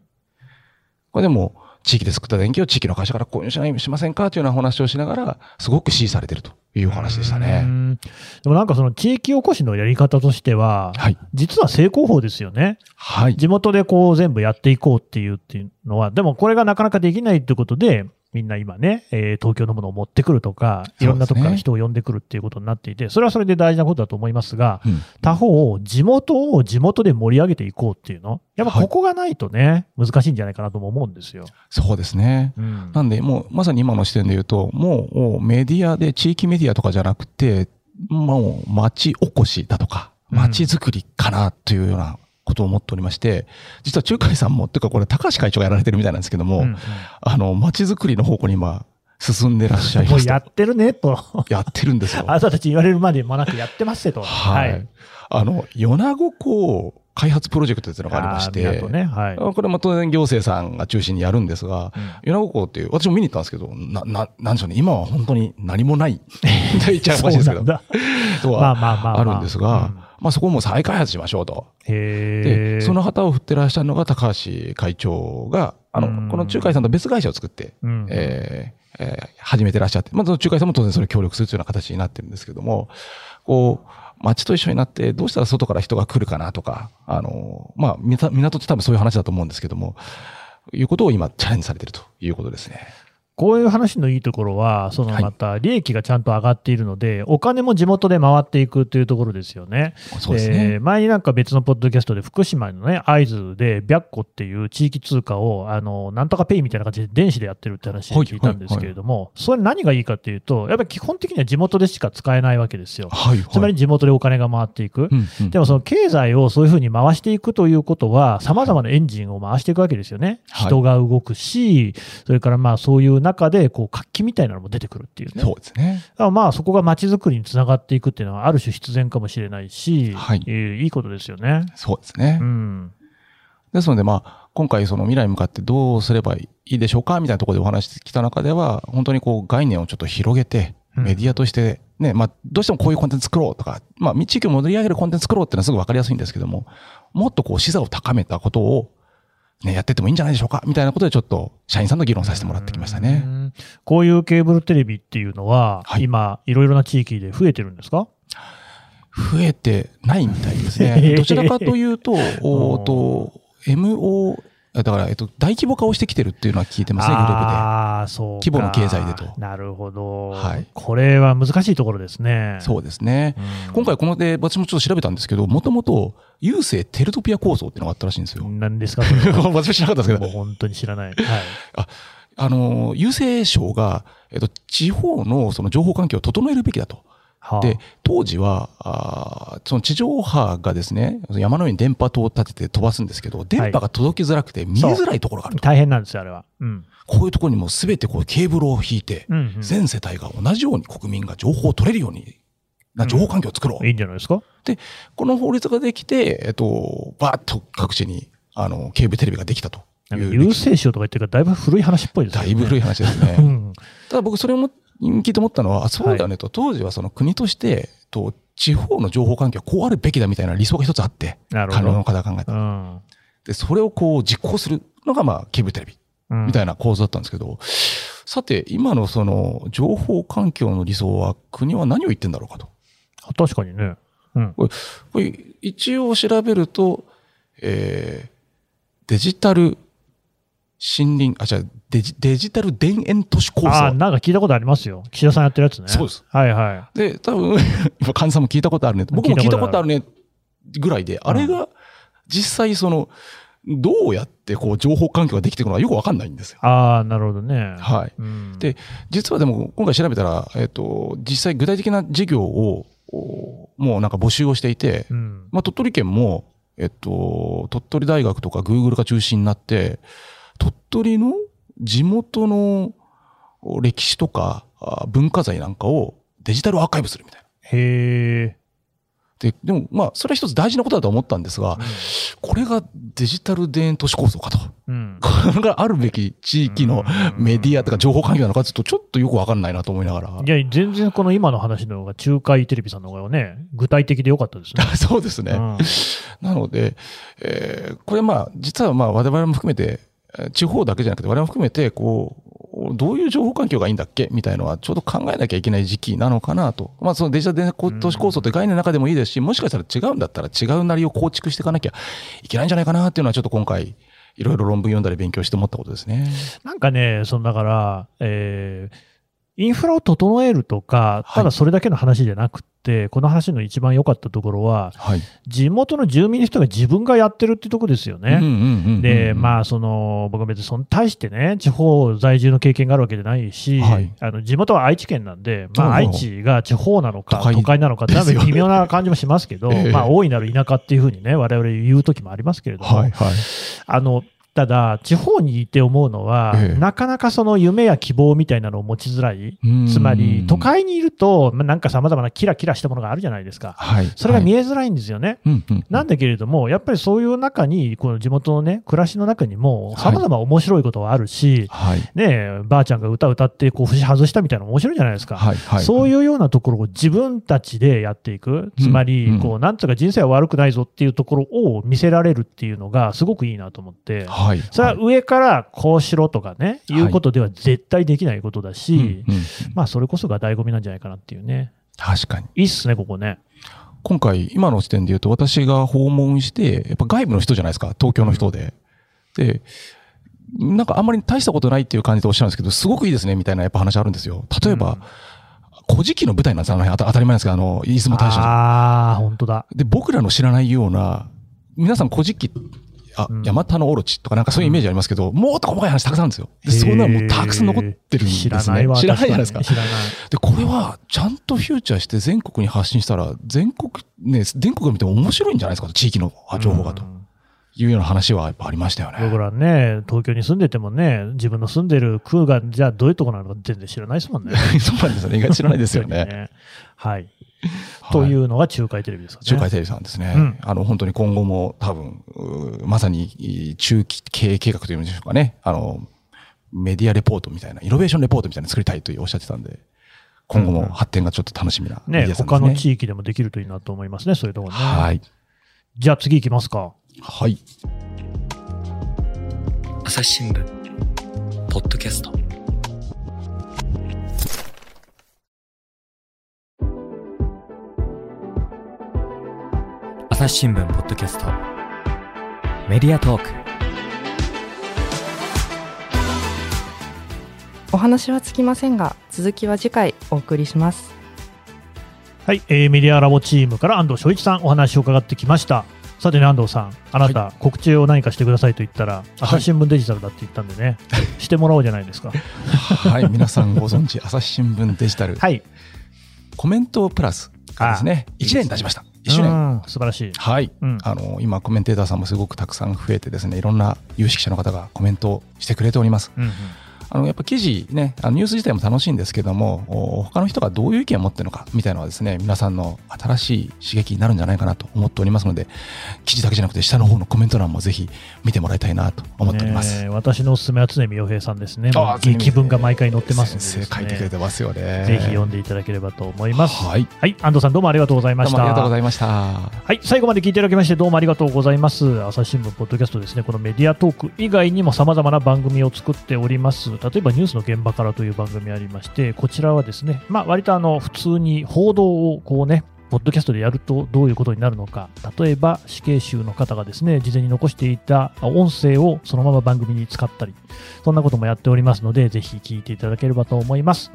S3: これでも、地域で作った電気を地域の会社から購入しないしませんかというような話をしながら、すごく支持されてるというお話でした
S2: う
S3: ね。
S2: んでもなんかその地域おこしのやり方としては、
S3: はい。
S2: 実は成功法ですよね。
S3: はい。
S2: 地元でこう全部やっていこうっていうっていうのは、でもこれがなかなかできないってことで、みんな今ね、えー東京のものを持ってくるとか、いろんなとこから人を呼んでくるっていうことになっていて、それはそれで大事なことだと思いますが、
S3: うん。
S2: 他方、地元を地元で盛り上げていこうっていうの、やっぱここがないとね、難しいんじゃないかなとも思うんですよ。
S3: そうですね。
S2: うん。
S3: なんで、もう、まさに今の視点で言うと、もう、メディアで、地域メディアとかじゃなくて、もう、町おこしだとか、
S2: うん。
S3: 町づくりかな、というようなことを思っておりまして、実は仲介さんも、というかこれ、高橋会長がやられてるみたいなんですけども、
S2: うんうん
S3: あの、町づくりの方向に今、進んでらっしゃいますと
S2: もうやってるねと、
S3: やってるんですよ。<laughs>
S2: あなたたち言われるまでもなくやってますよと。
S3: はい。あの、米子港開発プロジェクトというのがありまして、
S2: ね。はい。
S3: これも当然行政さんが中心にやるんですが、米子港っていう、私も見に行ったんですけど、な、な、なんでしょうね、今は本当に何もない。って言っちゃおかしいですけど、
S2: まあ
S3: は
S2: まあまあまあ。
S3: あるんですが、
S2: うん
S3: まあそこも再開発しましょうと。で、その旗を振ってらっしゃるのが高橋会長が、あの、
S2: うん
S3: この仲介さんと別会社を作って、
S2: うん、
S3: えーえー始めてらっしゃって、まあ、その仲介さんも当然それを協力するというような形になってるんですけども、こう、町と一緒になって、どうしたら外から人が来るかなとか、あの、まあ、港って多分そういう話だと思うんですけども、いうことを今チャレンジされてるということですね。
S2: こういう話のいいところは、その
S3: はい
S2: また利益がちゃんと上がっているので、お金も地元で回っていくというところですよね。
S3: そうですね。
S2: えー前になんか別のポッドキャストで福島のね、会津で白子っていう地域通貨を、あの、なんとかペイみたいな感じで電子でやってるって話を聞いたんですけれども、それ何がいいかっていうと、やっぱり基本的には地元でしか使えないわけですよ。
S3: はい、はい。
S2: つまり地元でお金が回っていく。
S3: うん、うん
S2: でもその経済をそういうふうに回していくということは、様々なエンジンを回していくわけですよね。
S3: はい
S2: 人が動くし、それからまあそういう中でこう活気みたいなのも出てくるっていうね。
S3: そうですね。
S2: だからまあそこが街づくりにつながっていくっていうのはある種必然かもしれないし、
S3: はい
S2: えーいいことですよね。
S3: そうですね。
S2: うん。
S3: ですので、まあ、今回その未来に向かってどうすればいいでしょうかみたいなところでお話してきた中では、本当にこう概念をちょっと広げて、
S2: うん
S3: メディアとして、ね、まあ、どうしてもこういうコンテンツ作ろうとか、まあ、地域を盛り上げるコンテンツ作ろうっていうのはすぐ分かりやすいんですけども、もっとこう、視座を高めたことを、ね、やってってもいいんじゃないでしょうかみたいなことでちょっと、社員さんと議論させてもらってきました
S2: う
S3: ね。
S2: んこういうケーブルテレビっていうのは、
S3: はい
S2: 今、いろいろな地域で増えてるんですか？
S3: 増えてないみたいですね。<laughs> どちらかというと、おーと、MO、だから、えっと、大規模化をしてきてるっていうのは聞いてますね、グループで。
S2: ああ、そうか。
S3: 規模の経済でと
S2: なるほど。
S3: はい
S2: これは難しいところですね。
S3: そうですね。
S2: うん
S3: 今回こので、私もちょっと調べたんですけど、もともと、郵政テレトピア構想っていうのがあったらしいんですよ。
S2: 何ですか <laughs>
S3: 私も知らなかったんですけ
S2: もう
S3: ど、
S2: 本当に知らない。はい。
S3: あの、郵政省が、えっと、地方のその情報環境を整えるべきだと。
S2: はあ
S3: で、当時は、あーその地上波がですね、山の上に電波塔を立てて飛ばすんですけど、電波が届きづらくて見えづらいところがあると。
S2: 大変なんですよ、あれは。うん。
S3: こういうところにも全てこうケーブルを引いて、
S2: うん、うん。
S3: 全世帯が同じように国民が情報を取れるようにな情報環境を作ろう。
S2: いいんじゃないですか？
S3: この法律ができて、えっと、バーッと各地に、あの、ケーブルテレビができたと。
S2: 郵政省とか言ってるからだいぶ古い話っぽいですよね。
S3: だいぶ古い話ですね。
S2: うん。
S3: ただ僕それも聞いて思ったのは、あそうだよねと、当時はその国として、と地方の情報環境はこうあるべきだみたいな理想が一つあって、官僚の
S2: ど。
S3: 方が考えた。
S2: うん。
S3: で、それをこう実行するのがまあケーブルテレビ
S2: うん
S3: みたいな構図だったんですけど、さて、今のその情報環境の理想は国は何を言ってんだろうかと。
S2: 確かにね。うん。
S3: これ一応調べると、えーデジタル森林、あ、じゃあデジデジタル田園都市構
S2: ああ、
S3: 想。
S2: なんか聞いたことありますよ。岸田さんやってるやつね。
S3: そうです。
S2: はいは
S3: で、多分、<laughs> 今、菅さんも聞いたことあるね。僕も聞いたことあるね、ぐらいで、あれが実際その、どうやってこう情報環境ができていくのかよくわかんないんですよ。
S2: い。ああ、なるほどね。
S3: はい。
S2: うん
S3: で実はでも、今回調べたら、えっ、と、実際具体的な事業を、おもうなんか募集をしていて、
S2: うん。
S3: まあ、鳥取県も、えっと、鳥取大学とかグーグルが中心になって、鳥取の地元の歴史とかあ文化財なんかをデジタルアーカイブするみたいな。
S2: へえ。
S3: で、でも、まあ、それは一つ大事なことだと思ったんですが、これがデジタル田園都市構想かと。
S2: うん。
S3: これがあるべき地域のメディアとか情報環境なのかちょっとちょっとよくわかんないなと思いながら。
S2: いや、全然この今の話の方が、中海テレビさんの方がね、具体的でよかったですね。<laughs>
S3: そうですね。
S2: うん
S3: なので、えーこれまあ、実はまあ我々も含めて、えー地方だけじゃなくて我々も含めて、こう、どういう情報環境がいいんだっけみたいのはちょうど考えなきゃいけない時期なのかなと。まあそのデジタル都市構想って概念の中でもいいですし、もしかしたら違うんだったら違うなりを構築していかなきゃいけないんじゃないかなっていうのはちょっと今回、いろいろ論文読んだり勉強して思ったことですね。
S2: なんかね、そのだから、えーインフラを整えるとか、ただそれだけの話じゃなくて、この話の一番良かったところは、
S3: はい。
S2: 地元の住民の人が自分がやってるってとこですよね。で、まあ、その、僕は別にその対してね、地方在住の経験があるわけじゃないし、
S3: はい
S2: あの、地元は愛知県なんで、まあ、愛知が地方なのか、
S3: 都会
S2: なのか <laughs> って、微妙な感じもしますけど、
S3: え <laughs> え
S2: まあ、大いなる田舎っていうふうにね、我々言う時もありますけれども、
S3: はい、はい。
S2: あの、ただ、地方にいて思うのは、
S3: ええ
S2: なかなかその夢や希望みたいなのを持ちづらい。
S3: うん
S2: つまり、都会にいると、まあなんか様々なキラキラしたものがあるじゃないですか。
S3: はい。
S2: それが見
S3: え、
S2: えづらいんですよね。
S3: うんうん
S2: なんだけれども、やっぱりそういう中に、この地元のね、暮らしの中にも、様々面白いことはあるし、
S3: はい。
S2: ねえ、ばあちゃんが歌歌って、こう、節外したみたいなのも面白いじゃないですか。
S3: はい。はい。
S2: そういうようなところを自分たちでやっていく。つまり、
S3: うん
S2: こう、なんとか人生は悪くないぞっていうところを見せられるっていうのが、すごくいいなと思って。
S3: はい。
S2: それは上からこうしろとかね、
S3: はい
S2: いうことでは絶対できないことだし、
S3: うんうん
S2: まあそれこそが醍醐味なんじゃないかなっていうね。
S3: 確かに。
S2: いいっすね、ここね。
S3: 今回、今の時点で言うと、私が訪問して、やっぱ外部の人じゃないですか、東京の人で。で、なんかあんまり大したことないっていう感じでおっしゃるんですけど、すごくいいですね、みたいなやっぱ話あるんですよ。例えば、古事記の舞台なんですよ、あの辺当たり前ですけど、あの、出雲大社の。
S2: ああ、本当だ。
S3: で、僕らの知らないような、皆さん古事記、あ、
S2: うん
S3: ヤマタノオロチとかなんかそういうイメージありますけど、もっと細かい話たくさんあるんですよ。で、そんなのもうたくさん残ってるんですね。
S2: 知らない
S3: じゃないですか
S2: 知らない。
S3: で、これは、ちゃんとフューチャーして全国に発信したら、全国、ね、全国が見ても面白いんじゃないですかと、地域の情報がと
S2: うん
S3: いうような話はやっぱありましたよね。
S2: 僕らね、東京に住んでてもね、自分の住んでる区が、じゃあどういうところなのか全然知らないですもんね。<laughs>
S3: そうなんですよね。意外と知らないですよ
S2: 本当に
S3: ね。
S2: はい。といううのが中海テレビですかね。
S3: 中海テレビさんですね。
S2: うん
S3: あの、本当に今後も多分、まさに中期経営計画というんでしょうかね。あの、メディアレポートみたいな、イノベーションレポートみたいなの作りたいとおっしゃってたんで、今後も発展がちょっと楽しみな
S2: ね、
S3: ね。
S2: 他の地域でもできるといいなと思いますね、そういうところね。
S3: はい。
S2: じゃあ次行きますか。
S3: はい。
S1: 朝日新聞ポッドキャスト朝日新聞ポッドキャストメディアトーク
S4: お話はつきませんが続きは次回お送りします
S2: はい、えーメディアラボチームから安藤翔一さんお話を伺ってきました。さてね、安藤さん、あなた、告知を何かしてくださいと言ったら、朝日新聞デジタルだって言ったんでね、してもらおうじゃないですか。<laughs>
S3: はい。皆さんご存知、朝日新聞デジタル。
S2: はい。
S3: コメントプラスがですね、
S2: あ
S3: 1年経ちました。1周年。
S2: うん素晴らしい。
S3: はい。
S2: うん
S3: あの、今、コメンテーターさんもすごくたくさん増えてですね、いろんな有識者の方がコメントをしてくれております。
S2: うんうん
S3: あのやっぱ記事ね、あのニュース自体も楽しいんですけども、お他の人がどういう意見を持ってるのかみたいなのはですね、皆さんの新しい刺激になるんじゃないかなと思っておりますので、記事だけじゃなくて下の方のコメント欄もぜひ見てもらいたいなと思っております。
S2: ね私のおすすめは常見洋平さんですね。
S3: あ常見
S2: 気分が毎回載ってますんでですね、
S3: 先生書いてくれてますよね。
S2: ぜひ読んでいただければと思います。
S3: はい。
S2: はい、安藤さんどうもありがとうございました。
S3: どうもありがとうございました。
S2: はい、最後まで聞いていただきましてどうもありがとうございます。朝日新聞ポッドキャストですね、このメディアトーク以外にも様々な番組を作っております。例えばニュースの現場からという番組ありまして、こちらはですね、まあ割とあの普通に報道をこうね、ポッドキャストでやるとどういうことになるのか、例えば死刑囚の方がですね、事前に残していた音声をそのまま番組に使ったり、そんなこともやっておりますので、ぜひ聞いていただければと思います。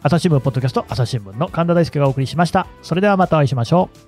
S2: 朝日新聞ポッドキャスト、朝日新聞の神田大輔がお送りしました。それではまたお会いしましょう。